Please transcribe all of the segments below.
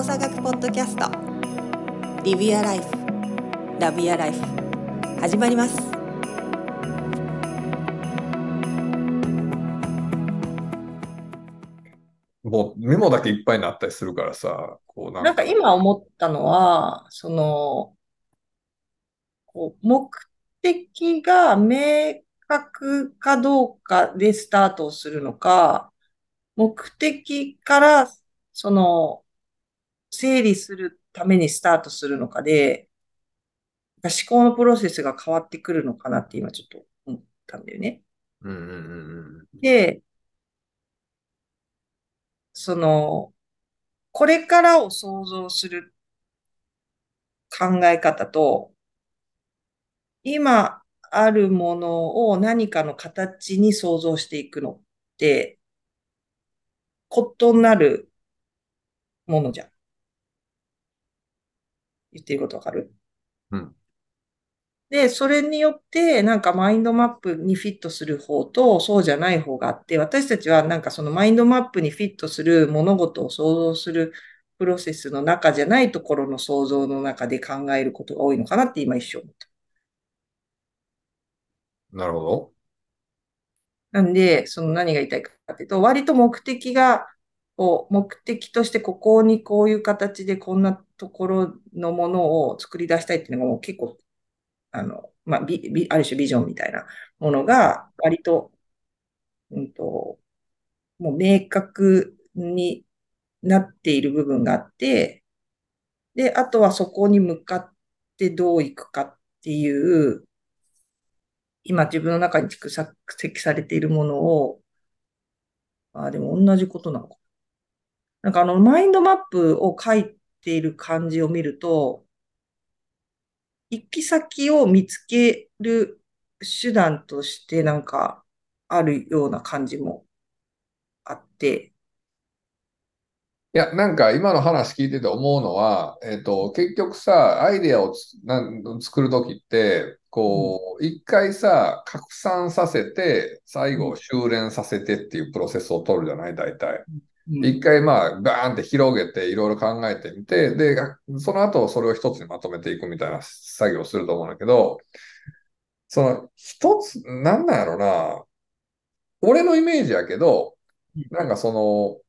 動作学ポッドキャスト Live Your Life Love Your Life 始まります。もうメモだけいっぱいになったりするからさ、こうなんなんか今思ったのは、その、こう目的が明確かどうかでスタートをするのか、目的からその整理するためにスタートするのかで、思考のプロセスが変わってくるのかなって今ちょっと思ったんだよね。うんうんうんうん。で、その、これからを想像する考え方と、今あるものを何かの形に想像していくのって、異なるものじゃん。言ってることわかる？うん。で、それによって、なんかマインドマップにフィットする方と、そうじゃない方があって、私たちはなんかそのマインドマップにフィットする物事を想像するプロセスの中じゃないところの想像の中で考えることが多いのかなって今一瞬思った。なるほど。なんで、その何が言いたいかっていうと、割と目的が、こう、目的としてここにこういう形でこんなところのものを作り出したいっていうのがもう結構、あの、まあ、ビ、ビ、ある種ビジョンみたいなものが割と、うんと、もう明確になっている部分があって、で、あとはそこに向かってどういくかっていう、今自分の中に蓄積されているものを、あ、でも同じことなのか。なんかあの、マインドマップを書いている感じを見ると、行き先を見つける手段としてなんかあるような感じもあって、いや、なんか今の話聞いてて思うのは、えっと、結局さ、アイデアをつなん作るときって、こう、一回さ、拡散させて、最後修練させてっていうプロセスを取るじゃない、大体。うん一回まあ、バーンって広げていろいろ考えてみて、で、その後それを一つにまとめていくみたいな作業をすると思うんだけど、その一つ、なんなんやろな、俺のイメージやけど、なんかその、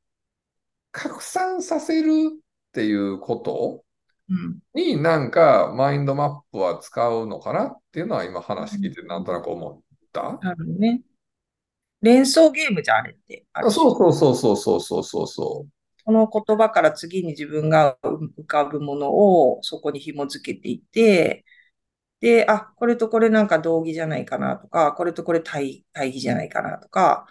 拡散させるっていうことうんになんかマインドマップは使うのかなっていうのは今話聞いてなんとなく思った？なるね。連想ゲームじゃん、あれって。そうそうそうそうそうそうそうそこの言葉から次に自分が浮かぶものをそこに紐付けていって、で、あ、これとこれなんか同義じゃないかなとか、これとこれ対、対義じゃないかなとか、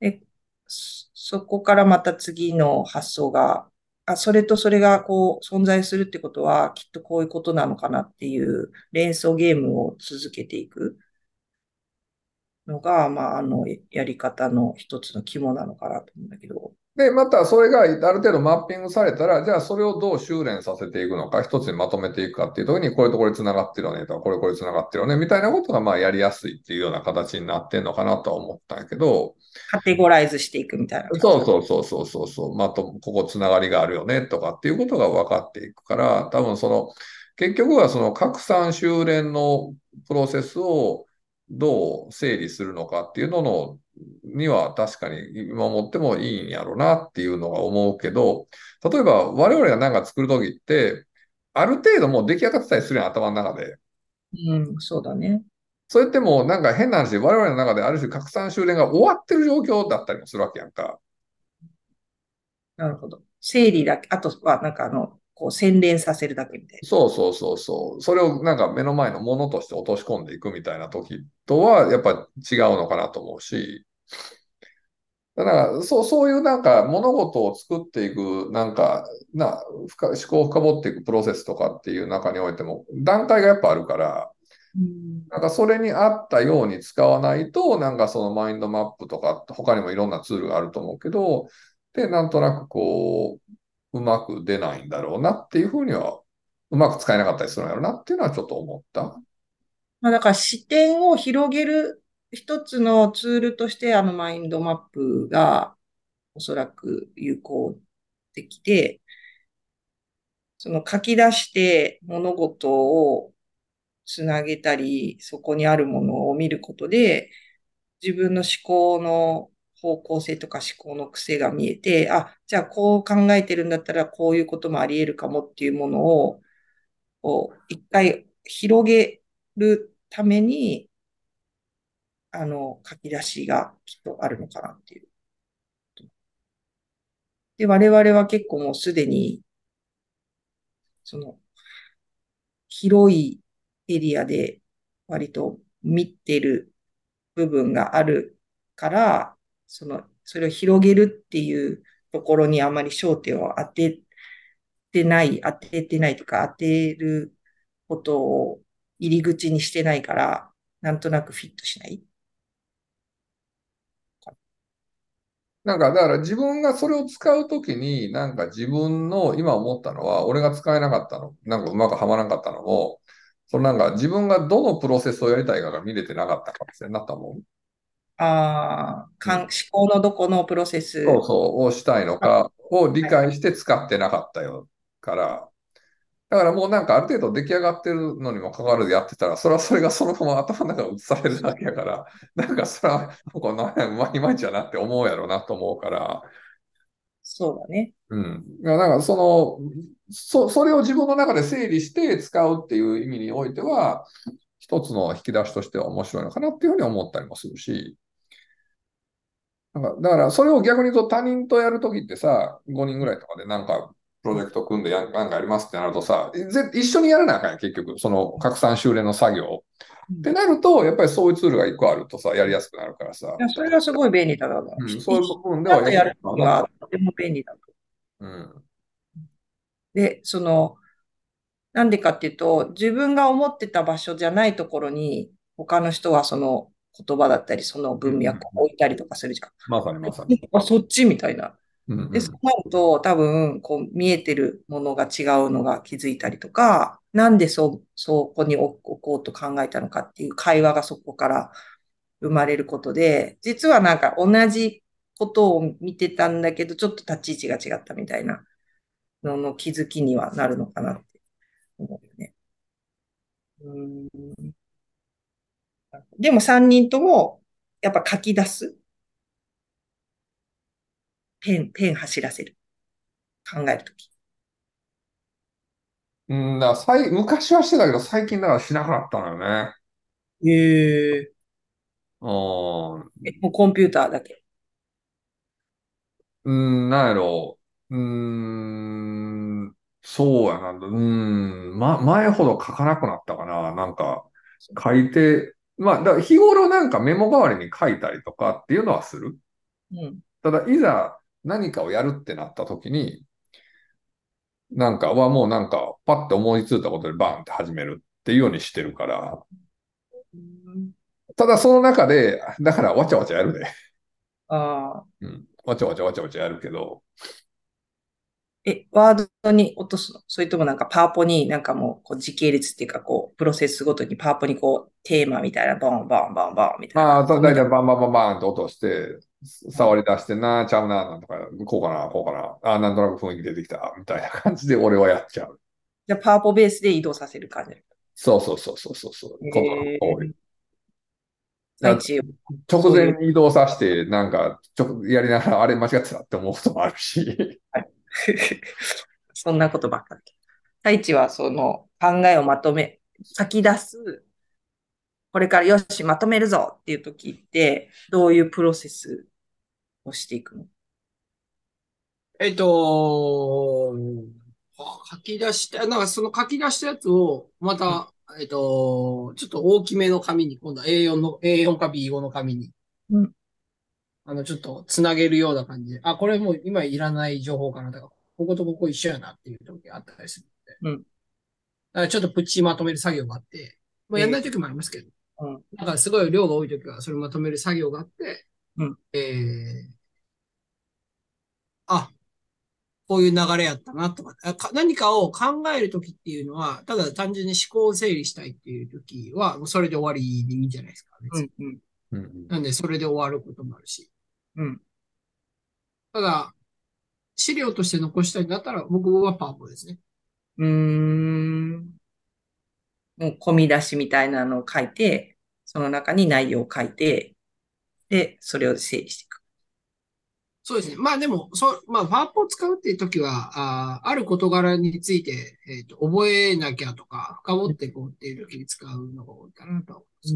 で、そそこからまた次の発想が、あ、それとそれがこう存在するってことはきっとこういうことなのかなっていう連想ゲームを続けていくのが、まあ、あの、やり方の一つの肝なのかなと思うんだけど。う。で、またそれがある程度マッピングされたら、じゃあそれをどう修練させていくのか、一つにまとめていくかっていうときに、これとこれ繋がってるよねとか、これこれ繋がってるよねみたいなことがまあやりやすいっていうような形になってんのかなとは思ったんやけど、カテゴライズしていくみたいな。そうそうそうそうそうそう、まあ、と、ここつながりがあるよねとかっていうことが分かっていくから、多分その、結局はその拡散修練のプロセスをどう整理するのかっていうのの、には確かに今思ってもいいんやろうなっていうのが思うけど、例えば我々が何か作るときって、ある程度もう出来上がってたりするやん、頭の中で。うん、そうだね。それってもうなんか変な話で我々の中である種拡散修練が終わってる状況だったりもするわけやんか。なるほど。整理だけ、あとはなんかあの、こう洗練させるだけみたいそうそうそうそう。それをなんか目の前のものとして落とし込んでいくみたいな時とはやっぱ違うのかなと思うし。だから、そう、そういうなんか物事を作っていく、なんか、な、深思考を深掘っていくプロセスとかっていう中においても段階がやっぱあるから、な。うん。なんかそれに合ったように使わないと、なんかそのマインドマップとか、他にもいろんなツールがあると思うけど、で、なんとなくこう、うまく出ないんだろうなっていうふうには、うまく使えなかったりするんだろうなっていうのはちょっと思った。まあだから視点を広げる一つのツールとしてあのマインドマップがおそらく有効的で、その書き出して物事をつなげたり、そこにあるものを見ることで、自分の思考の方向性とか思考の癖が見えて、あ、じゃあこう考えてるんだったらこういうこともあり得るかもっていうものを、こう、一回広げるために、あの、書き出しがきっとあるのかなっていう。で、我々は結構もうすでに、その、広いエリアで割と見てる部分があるから、その、それを広げるっていうところにあまり焦点を当ててない、当ててないとか、当てることを入り口にしてないから、なんとなくフィットしない。なんか、だから自分がそれを使うときに、なんか自分の今思ったのは、俺が使えなかったの、なんかうまくはまらなかったのも、そのなんか自分がどのプロセスをやりたいかが見れてなかったかもしれんなと思う。ああ、かん思考のどこのプロセス。そうそう、をしたいのかを理解して使ってなかったよから。だからもうなんかある程度出来上がってるのにもかかわらずやってたら、それはそれがそのまま頭の中に移されるだけやから、なんかそれは、なんかなんや、うまいまいちやなって思うやろうなと思うから、そうだね。うん。いや、なんかその、そ、それを自分の中で整理して使うっていう意味においては、一つの引き出しとしては面白いのかなっていうふうに思ったりもするし、なんか、だからそれを逆に言うと他人とやるときってさ、5人ぐらいとかでなんか、プロジェクト組んでやんなんかやりますってなるとさ、ぜ一緒にやらなあかんやん、結局。その拡散修練の作業。ってなると、やっぱりそういうツールが一個あるとさ、やりやすくなるからさい。や、それはすごい便利だな。うん、そういう部分ではやるるのがとても便利だと。うん。で、その、なんでかっていうと、自分が思ってた場所じゃないところに、他の人はその言葉だったり、その文脈を置いたりとかするじゃん。まさにまさに。あ、そっちみたいな。うんうんで、そうなると、多分、こう、見えてるものが違うのが気づいたりとか、なんでそう、そこに置こうと考えたのかっていう会話がそこから生まれることで、実はなんか同じことを見てたんだけど、ちょっと立ち位置が違ったみたいなのの気づきにはなるのかなってでも3人とも、やっぱ書き出す。ペン、ペン走らせる。考えるとき。うん、ださい昔はしてたけど、最近だからしなくなったのよね。へえ。うん。え、もうコンピューターだけ？うん、なんやろう。うーん、そうやな。うん、ま、前ほど書かなくなったかな。なんか、書いて、まあ、だから日頃なんかメモ代わりに書いたりとかっていうのはする。うん。ただ、いざ何かをやるってなった時に、なんかはもうなんか、パッて思いついたことでバーンって始めるっていうようにしてるから、ただその中で、だからわちゃわちゃやるで。ああ。うん。わちゃわちゃわちゃわちゃやるけど、え、ワードに落とすの？それともなんかパワポになんかもうこう時系列っていうかこう、プロセスごとにパワポにこう、テーマみたいな、ボンボンボンボンみたいな。まあ、ただいたいバンバンバンバンと落として、触り出してな、ちゃうな、なんとか、こうかな、こうかな、あなんとなく雰囲気出てきた、みたいな感じで俺はやっちゃう。じゃあパワポベースで移動させる感じ。そうそうそうそうそうそう。ことが多い。最中。直前に移動させて、なんか、ちょ、やりながら、あれ間違ってたって思うこともあるし。そんなことばっかり。太一はその考えをまとめ、書き出す、これからよし、まとめるぞっていう時って、どういうプロセスをしていくの？えっと、あ書き出した、なんかその書き出したやつを、また、えっと、ちょっと大きめの紙に、今度は A4 の、A4 か B5 の紙に、うんあの、ちょっとつなげるような感じで、あ、これもう今いらない情報かなとか、こことここ一緒やなっていう時があったりするので、うん。だからちょっとプチまとめる作業があって、まあ、やんない時もありますけど、うん。だからすごい量が多い時は、それまとめる作業があって、うん。えー、あ、こういう流れやったなとか、あか何かを考えるときっていうのは、ただ単純に思考を整理したいっていうときは、もうそれで終わりでいいんじゃないですか。別に。うん、うん、うん。なんで、それで終わることもあるし。うん。ただ、資料として残したいんだったら、僕はパワポですね。うーん。もう、込み出しみたいなのを書いて、その中に内容を書いて、で、それを整理していく。そうですね。まあでも、そう、まあ、パワポを使うっていう時は、あーある事柄について、えっと、覚えなきゃとか、深掘っていこうっていう時に使うのが多いかなとは思いま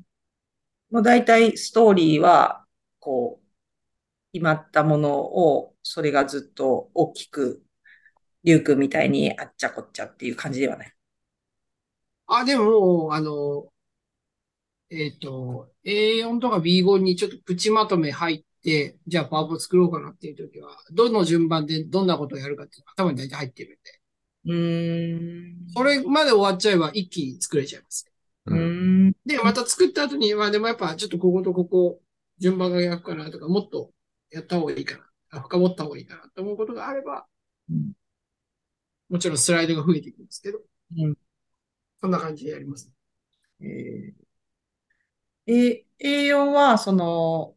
す。もう大体ストーリーは、こう、決まったものを、それがずっと大きく、リュウ君みたいにあっちゃこっちゃっていう感じではない？あ、でも、あの、えっと、A4 とか B5 にちょっとプチまとめ入って、じゃあパワポ作ろうかなっていう時は、どの順番でどんなことをやるかっていうのが頭に大体入ってるんで、うーん。それまで終わっちゃえば一気に作れちゃいます。うーん。で、また作った後に、まあでもやっぱちょっとこことここ、順番が逆かなとか、もっとやった方がいいかな、あ深掘った方がいいかなと思うことがあれば、うんもちろんスライドが増えていくんですけど、うんそんな感じでやります。えー、え A4 は、その、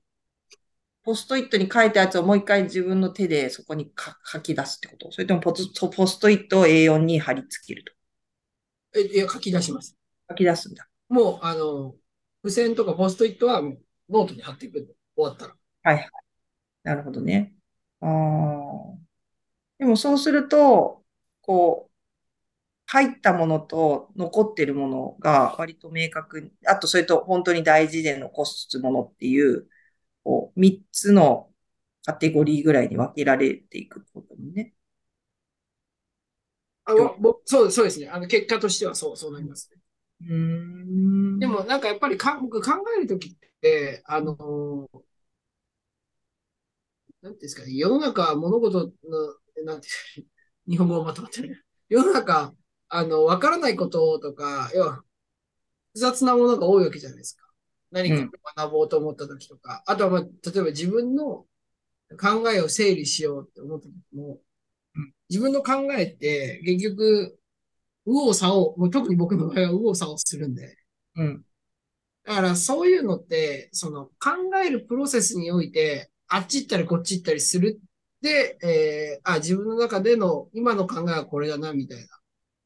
ポストイットに書いたやつをもう一回自分の手でそこにか書き出すってこと？それともポスポストイットを A4 に貼り付けると？え、いや、書き出します。書き出すんだ。もう、あの、付箋とかポストイットはもうノートに貼っていく終わったら。はいはい。なるほどね。ああ。でもそうすると、こう、入ったものと残ってるものが割と明確に、あとそれと本当に大事で残すものっていう、こう、三つのカテゴリーぐらいに分けられていくこともね。あそうそうですね。あの、結果としてはそう、そうなります。でも、なんかやっぱりか、僕考えるときって、あの、なんていうんですかね、世の中、物事の、なんていうか、日本語をまとまってる。世の中、あの、わからないこととか、要は、複雑なものが多いわけじゃないですか。何か学ぼうと思ったときとか、あとは、まあ、例えば自分の考えを整理しようって思ったときもうん、自分の考えって、結局、右往左往、もう特に僕の場合は右往左往するんで、うん。だからそういうのって、その考えるプロセスにおいて、あっち行ったりこっち行ったりするで、えー、あ、自分の中での今の考えはこれだな、みたいな、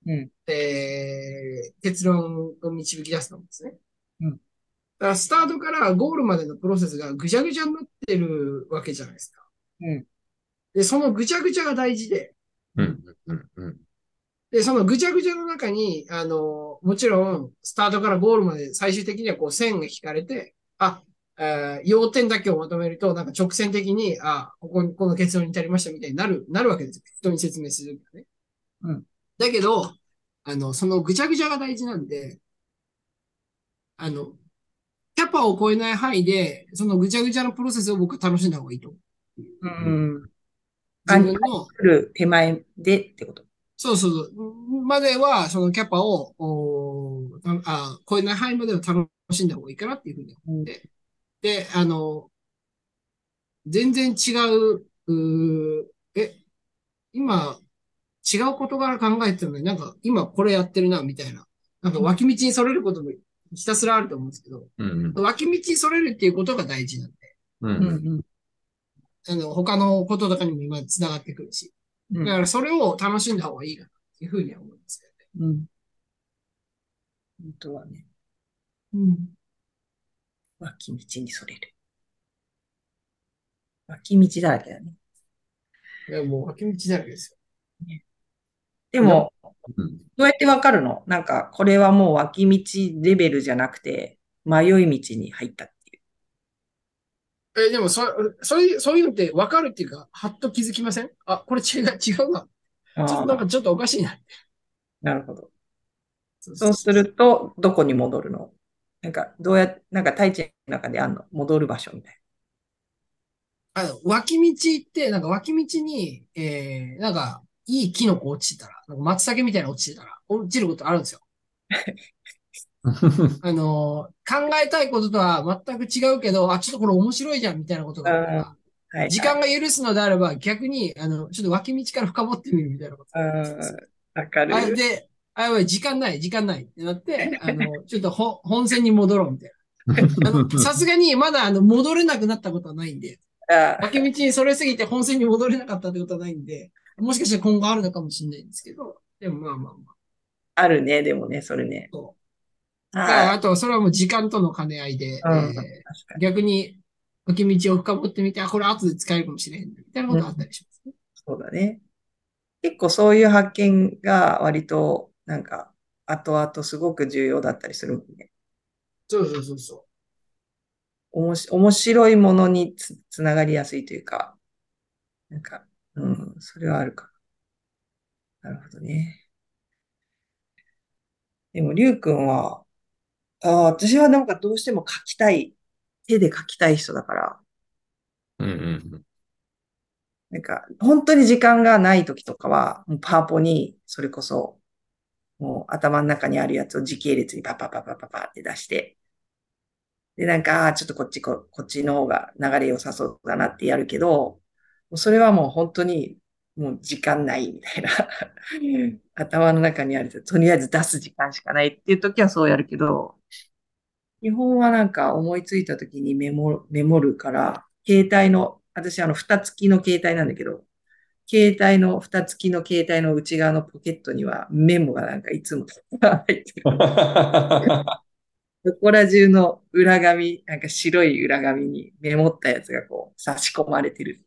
うん。えー、結論を導き出すのですね。うんだからスタートからゴールまでのプロセスがぐちゃぐちゃになってるわけじゃないですか。うん。で、そのぐちゃぐちゃが大事で、うん、うん、うん。で、そのぐちゃぐちゃの中に、あの、もちろん、スタートからゴールまで最終的にはこう線が引かれて、あ、えー要点だけをまとめると、なんか直線的に、あ、ここに、この結論に至りましたみたいになる、なるわけですよ。人に説明するからね。うん。だけど、あの、そのぐちゃぐちゃが大事なんで、あの、キャパを超えない範囲で、そのぐちゃぐちゃのプロセスを僕は楽しんだ方がいいと思う。うん。自分の、来る手前でってこと？そうそうそう。までは、そのキャパを、おーあ、超えない範囲までは楽しんだ方がいいかなっていうふうに思って。で、あの、全然違う、うーえ、今、違う事柄考えてるのになんか今これやってるな、みたいな。なんか脇道にそれることもひたすらあると思うんですけど、うん、脇道にそれるっていうことが大事なんで、うん。うんうん。あの、他のこととかにも今繋がってくるし。うんだからそれを楽しんだ方がいいかなっていうふうには思いますけどね。うん。本当はね。うん。脇道にそれる。脇道だらけだね。いや、もう脇道だらけですよ。でも、うんどうやってわかるの？なんか、これはもう脇道レベルじゃなくて、迷い道に入った。え、でも、そ、そういう、そういうのって分かるっていうか、はっと気づきません？あ、これ違う、違うな。あちょっとなんかちょっとおかしいな。なるほど。そそうすると、どこに戻るの？なんか、どうや、なんか、大地の中であんの？戻る場所みたいあの、脇道って、なんか脇道に、えー、なんか、いいキノコ落ちてたら、なんか松茸みたいなの落ちてたら、落ちることあるんですよ。あの、考えたいこととは全く違うけど、あ、ちょっとこれ面白いじゃん、みたいなことがあるから、な。はい。時間が許すのであれば、逆に、あの、ちょっと脇道から深掘ってみるみたいなこと。わかあ、る。で、あ、やばい、時間ない、時間ないってなって、あの、ちょっとほ本線に戻ろうみたいな。あの、さすがにまだあの、戻れなくなったことはないんで、あ脇道にそれすぎて本線に戻れなかったってことはないんで、もしかしたら今後あるのかもしれないんですけど、でもまあまあまあ。あるね、でもね、それね。そう。ああと、それはもう時間との兼ね合いで、うんえー。逆に、脇道を深掘ってみて、あ、これ後で使えるかもしれへん。みたいなことあったりしますね。そうだね。結構そういう発見が割と、なんか、後々すごく重要だったりするもんね。そうそうそうそおもし、面白いものにつ、つながりやすいというか、なんか、うん、それはあるか。なるほどね。でも、りゅうくんは、ああ、私はなんかどうしても書きたい、手で書きたい人だから、うんうんなんか、本当に時間がない時とかは、もうパワポに、それこそ、もう頭の中にあるやつを時系列にパパパパパパって出して、で、なんか、ちょっとこっちこ、こっちの方が流れ良さそうだなってやるけど、それはもう本当に、もう時間ないみたいな。頭の中にあると、とりあえず出す時間しかないっていう時はそうやるけど、基本はなんか思いついた時にメモ、メモるから、携帯の、私あの、蓋付きの携帯なんだけど、携帯の、蓋付きの携帯の内側のポケットにはメモがなんかいつも入ってる。そこら中の裏紙、なんか白い裏紙にメモったやつがこう差し込まれてる。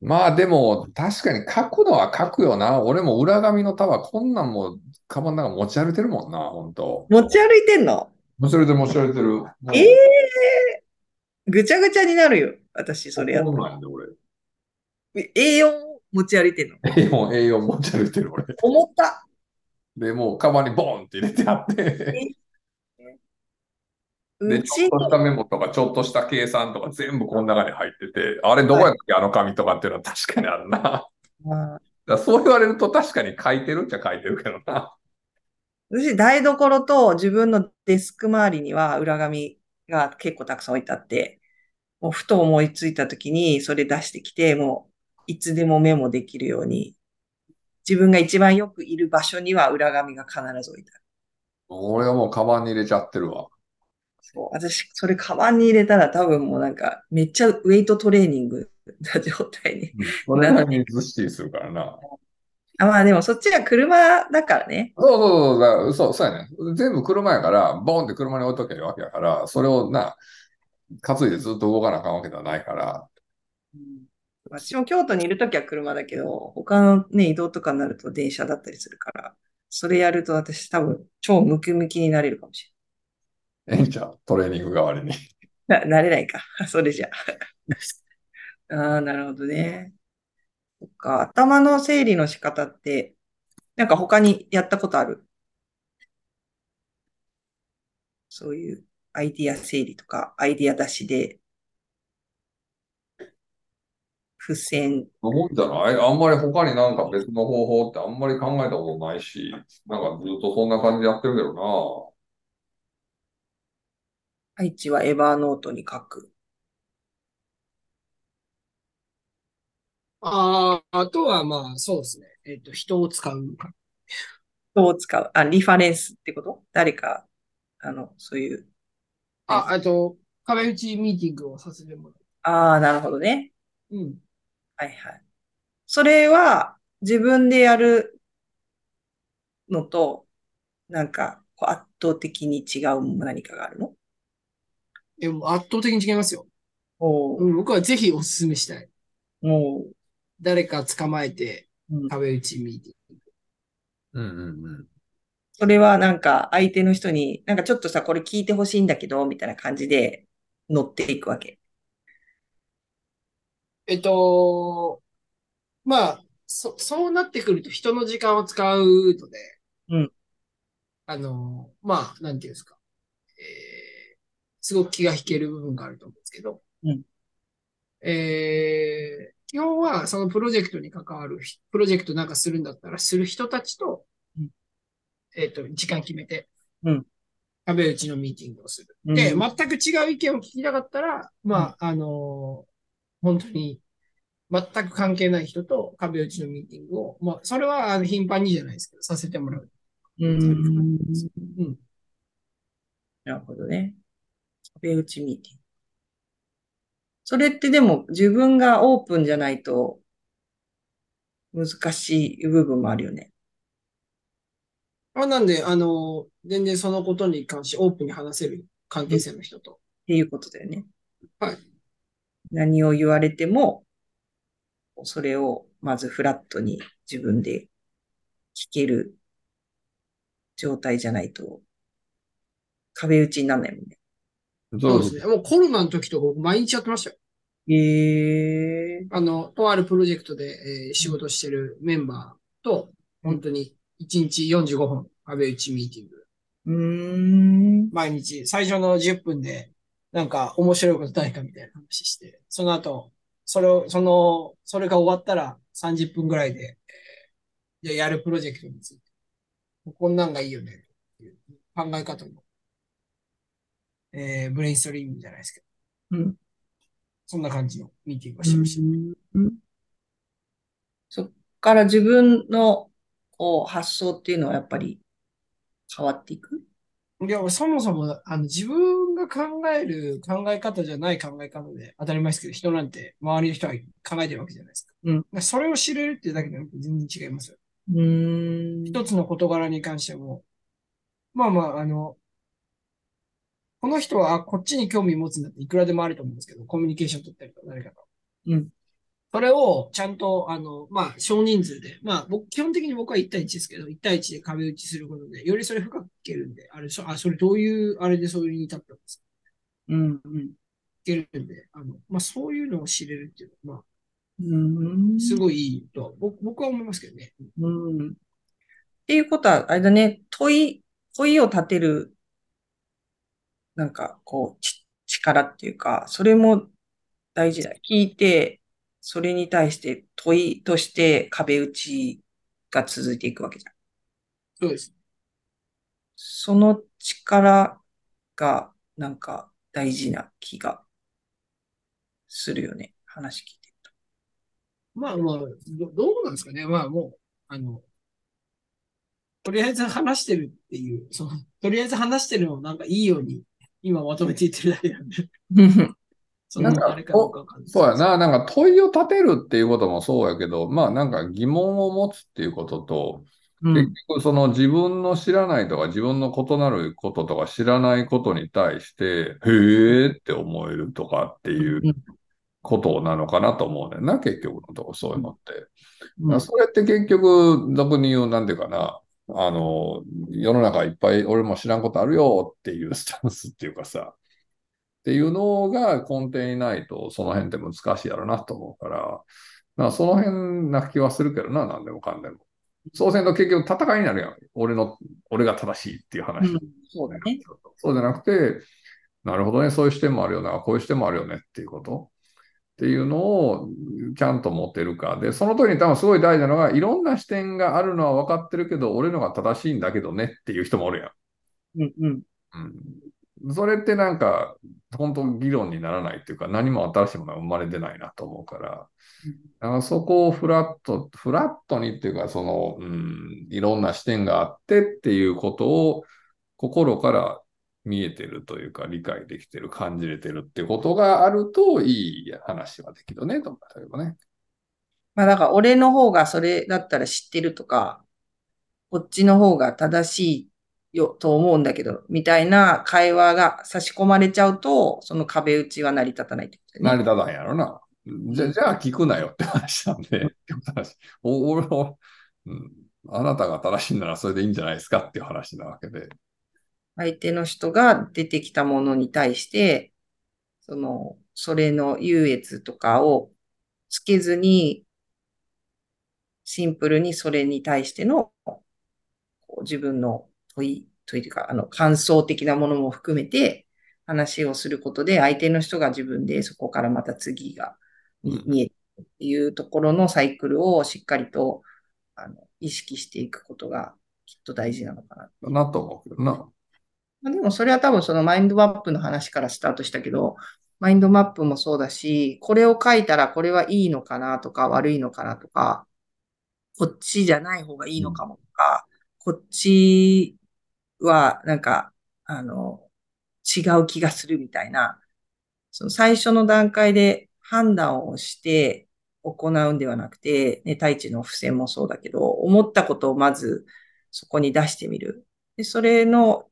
まあでも、確かに書くのは書くよな。俺も裏紙の束、こんなんも、カバンの中持ち歩いてるもんな、本当。持ち歩いてんの？持ち歩いてる、持ち歩いてる。ええぐちゃぐちゃになるよ。私、それやっそうたなんやで俺。ら。A4 持ち歩いてんの？A4、A4 持ち歩いてる、俺。思った。で、もう、カバンにボーンって入れてあって。で、うちちょっとしたメモとか、ちょっとした計算とか、全部この中に入ってて、あれどこやったっけ、あの紙とかっていうのは確かにあるな。だそう言われると確かに書いてるっちゃ書いてるけどな。私、台所と自分のデスク周りには裏紙が結構たくさん置いてあって、もうふと思いついた時にそれ出してきて、もういつでもメモできるように、自分が一番よくいる場所には裏紙が必ず置いてある。俺はもうカバンに入れちゃってるわ。そう、私、それカバンに入れたら多分もうなんか、めっちゃウェイトトレーニングな状態に。それなりにずっしりするからな。あ、まあでもそっちは車だからね。そうそうそうそう、そうやね。全部車やから、ボンって車に置いとけばいいわけやから、それをな、担いでずっと動かなあかんわけではないから。私も京都にいるときは車だけど、他のね、移動とかになると電車だったりするから、それやると私多分超ムキムキになれるかもしええんちゃうトレーニング代わりに。な、なれないか。それじゃ。ああ、なるほどね。そっか、頭の整理の仕方って、なんか他にやったことある？そういうアイディア整理とか、アイディア出しで、付箋、思うんじゃない？あんまり他になんか別の方法ってあんまり考えたことないし、なんかずっとそんな感じでやってるけどな。愛知はエバーノートに書く。ああ、あとはまあ、そうですね。えっと、人を使うか。人を使う。あ、リファレンスってこと？誰か、あの、そういう。あ、あと、壁打ちミーティングをさせてもらああ、なるほどね。う。うん。はいはい。それは自分でやるのと、なんか、こう圧倒的に違う何かがあるの？え、もう圧倒的に違いますよ。おうん、僕はぜひお勧めしたい。お誰か捕まえてうん壁打ちミーティング。うんうんうん。それはなんか相手の人に、なんかちょっとさ、これ聞いてほしいんだけど、みたいな感じで乗っていくわけ。えっと、まあ、そ、そうなってくると人の時間を使うとね、うん。あの、まあ、なんていうんですか。えー、すごく気が引ける部分があると思うんですけど、うん。えー、基本はそのプロジェクトに関わるひ、プロジェクトなんかするんだったら、する人たちと、うんえっと、時間決めて、うん。壁打ちのミーティングをする。うんで、全く違う意見を聞きたかったら、まあ、あの本当に、全く関係ない人と壁打ちのミーティングを、まあ、それはあの頻繁にじゃないですけど、させてもらう。うん。なるほどね。壁打ちミーティング。それってでも自分がオープンじゃないと難しい部分もあるよね。あ、なんで、あの、全然そのことに関してオープンに話せる関係性の人と。っていうことだよね。はい。何を言われても、それをまずフラットに自分で聞ける状態じゃないと、壁打ちにならないもんね。そうですね。もうコロナの時とか僕毎日やってましたよ。へえあの、とあるプロジェクトで、えー仕事してるメンバーと、本当に1日45分、壁打ちミーティング。うーん。毎日、最初の10分で、なんか面白いことないかみたいな話して、その後、それを、その、それが終わったら30分ぐらいで、えーじゃあやるプロジェクトについて、こんなんがいいよね、っていう考え方の、えーブレインストリーミングじゃないですけど、うん。そんな感じのミーティングをしてました。うんそっから自分のこう発想っていうのはやっぱり変わっていく？いや、そもそも、あの、自分が考える考え方じゃない考え方で、当たり前ですけど、人なんて、周りの人は考えてるわけじゃないですか。うんそれを知れるっていうだけで全然違いますよ。うーん。一つの事柄に関しても、まあまあ、あの、この人は、あこっちに興味持つんだっていくらでもあると思うんですけど、コミュニケーション取ったりとか、誰かと。うん。それを、ちゃんと、あの、まあ、少人数で、まあ、僕、基本的に僕は1対1ですけど、1対1で壁打ちすることで、よりそれ深く聞けるんで、あれ、そあ、それどういう、あれでそういうに至ったんですか？うん。うん。聞けるんで、あの、まあ、そういうのを知れるっていうのは、まあ、ん。すごいいいと、僕、僕は思いますけどね。うん。っていうことは、あれだね、問い、問いを立てる、なんか、こう、ち力っていうか、それも大事だ。聞いて、それに対して問いとして壁打ちが続いていくわけじゃん。そうです。その力が、なんか、大事な気がするよね。話聞いてると。まあまあ、どどうなんですかね。まあもう、あの、とりあえず話してるっていう、その、とりあえず話してるのをなんかいいように、今まとめていってるだけなんで、そのなんかそうやな。なんか問いを立てるっていうこともそうやけど、まあなんか疑問を持つっていうことと、うん。結局その自分の知らないとか自分の異なることとか知らないことに対して、へーって思えるとかっていううん。ことなのかなと思うねんな、結局のところそういうのって。うん。それって結局、俗に言う、なんていうかな、あの、世の中いっぱい俺も知らんことあるよっていう スタンスっていうかさ、っていうのが根底にないと、その辺って難しいやろなと思うから、まあその辺な気はするけどな、なんでもかんでも。そうせんと結局戦いになるやん。俺の、俺が正しいっていう話。うんそうだね。そうじゃなくて、なるほどね、そういう視点もあるよな、こういう視点もあるよねっていうこと。っていうのをちゃんと持てるか。で、その時に多分すごい大事なのが、いろんな視点があるのは分かってるけど、俺のが正しいんだけどねっていう人もおるやん。うんうん。うん。それってなんか、本当議論にならないっていうか、何も新しいものが生まれてないなと思うから、だからそこをフラット、フラットにっていうか、その、うん、いろんな視点があってっていうことを心から見えてるというか、理解できてる、感じれてるってことがあるといい話はできるね、と思ったけどね。まあだから俺の方がそれだったら知ってるとか、こっちの方が正しいよと思うんだけど、みたいな会話が差し込まれちゃうと、その壁打ちは成り立たないってことね。成り立たんやろな。じゃ、じゃあ聞くなよって話なんで、お俺は、うん、あなたが正しいならそれでいいんじゃないですかっていう話なわけで。相手の人が出てきたものに対して、その、それの優越とかをつけずに、シンプルにそれに対しての、こう自分の問い、問いというか、あの、感想的なものも含めて話をすることで、相手の人が自分でそこからまた次が見えるっていうところのサイクルをしっかりと、あの、意識していくことがきっと大事なのかななと思うけどな。までもそれは多分そのマインドマップの話からスタートしたけど、マインドマップもそうだし、これを書いたらこれはいいのかなとか悪いのかなとか、こっちじゃない方がいいのかもとか、こっちはなんか、あの、違う気がするみたいな、その最初の段階で判断をして、行うんではなくて、ね、太一の付箋もそうだけど、思ったことをまずそこに出してみる。で、それの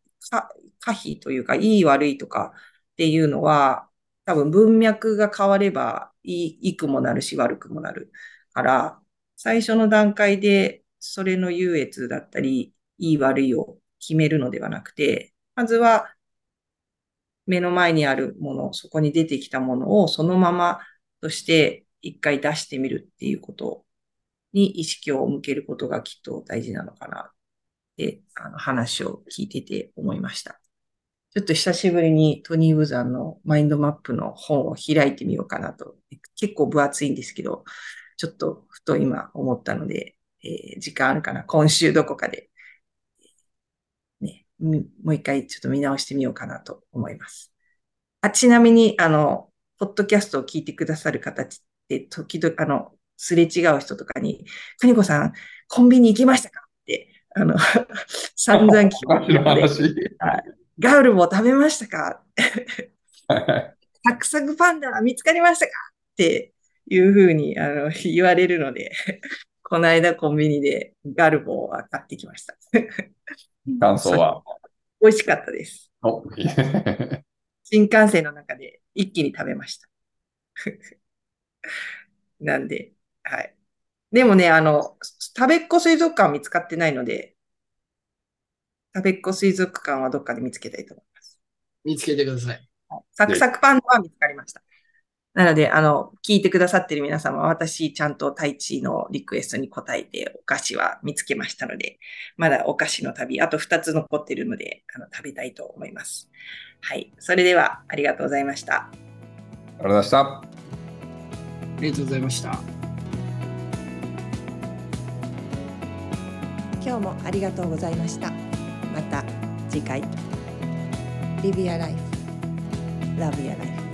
可否というか、いい悪いとかっていうのは、多分文脈が変わればいい、いくもなるし悪くもなるから、最初の段階でそれの優越だったり、いい悪いを決めるのではなくて、まずは目の前にあるもの、そこに出てきたものをそのままとして一回出してみるっていうことに意識を向けることがきっと大事なのかな。あの話を聞いてて思いました。ちょっと久しぶりにトニー・ブザンのマインドマップの本を開いてみようかなと。結構分厚いんですけど、ちょっとふと今思ったので、えー、時間あるかな？今週どこかで、ね、もう一回ちょっと見直してみようかなと思います。あ、ちなみに、あの、ポッドキャストを聞いてくださる方って、時々、あの、すれ違う人とかに、かにこさん、コンビニ行きましたか、あの、散々聞くので、はいガウルも食べましたか？サクサクパンダ見つかりましたか？っていうふうにあの言われるので、この間コンビニでガルボは買ってきました。感想は？美味しかったです。新幹線の中で一気に食べました。なんで、はい。でもね、あの、食べっ子水族館見つかってないので、食べっ子水族館はどっかで見つけたいと思います。見つけてください。サクサクパンダは見つかりました。なので、あの、聞いてくださっている皆様、私、ちゃんと太一のリクエストに答えて、お菓子は見つけましたので、まだお菓子の旅、あと2つ残っているので、あの食べたいと思います。はい。それでは、ありがとうございました。ありがとうございました。ありがとうございました。今日もありがとうございました。また次回 Live your life Love your life